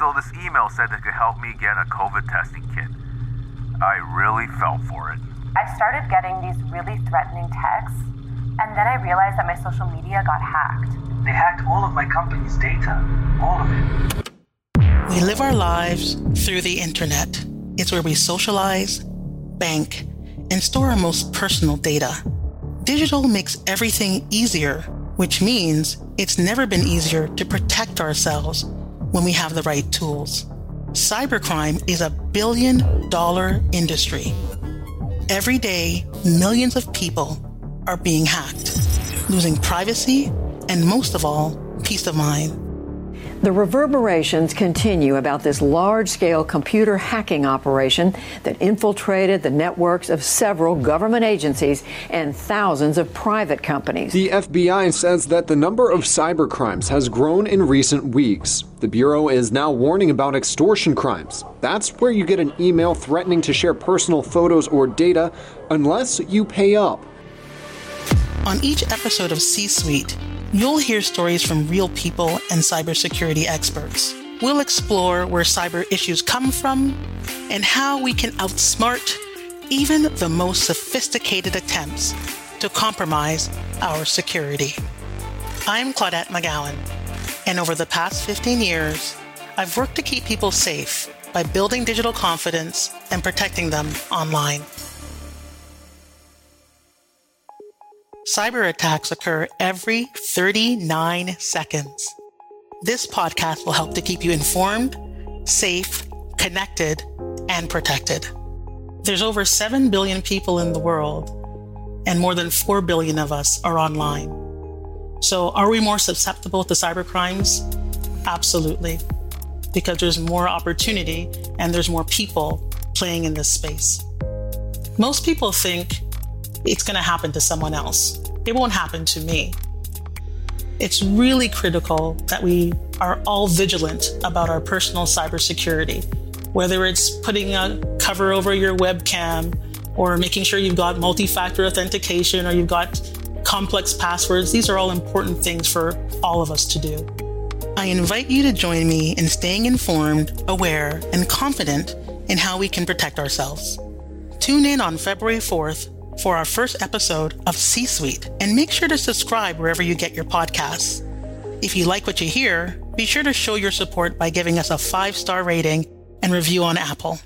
So this email said it could help me get a COVID testing kit. I really fell for it. I started getting these really threatening texts, and then I realized that my social media got hacked. They hacked all of my company's data. All of it. We live our lives through the internet. It's where we socialize, bank, and store our most personal data. Digital makes everything easier, which means it's never been easier to protect ourselves when we have the right tools. Cybercrime is a billion dollar industry. Every day, millions of people are being hacked, losing privacy and most of all, peace of mind. The reverberations continue about this large scale computer hacking operation that infiltrated the networks of several government agencies and thousands of private companies. The FBI says that the number of cybercrimes has grown in recent weeks. The Bureau is now warning about extortion crimes. That's where you get an email threatening to share personal photos or data unless you pay up. On each episode of C Suite, You'll hear stories from real people and cybersecurity experts. We'll explore where cyber issues come from and how we can outsmart even the most sophisticated attempts to compromise our security. I'm Claudette McGowan, and over the past 15 years, I've worked to keep people safe by building digital confidence and protecting them online. Cyber attacks occur every 39 seconds. This podcast will help to keep you informed, safe, connected, and protected. There's over 7 billion people in the world, and more than 4 billion of us are online. So, are we more susceptible to cyber crimes? Absolutely, because there's more opportunity and there's more people playing in this space. Most people think it's going to happen to someone else. It won't happen to me. It's really critical that we are all vigilant about our personal cybersecurity, whether it's putting a cover over your webcam or making sure you've got multi factor authentication or you've got complex passwords. These are all important things for all of us to do. I invite you to join me in staying informed, aware, and confident in how we can protect ourselves. Tune in on February 4th for our first episode of C Suite and make sure to subscribe wherever you get your podcasts. If you like what you hear, be sure to show your support by giving us a five star rating and review on Apple.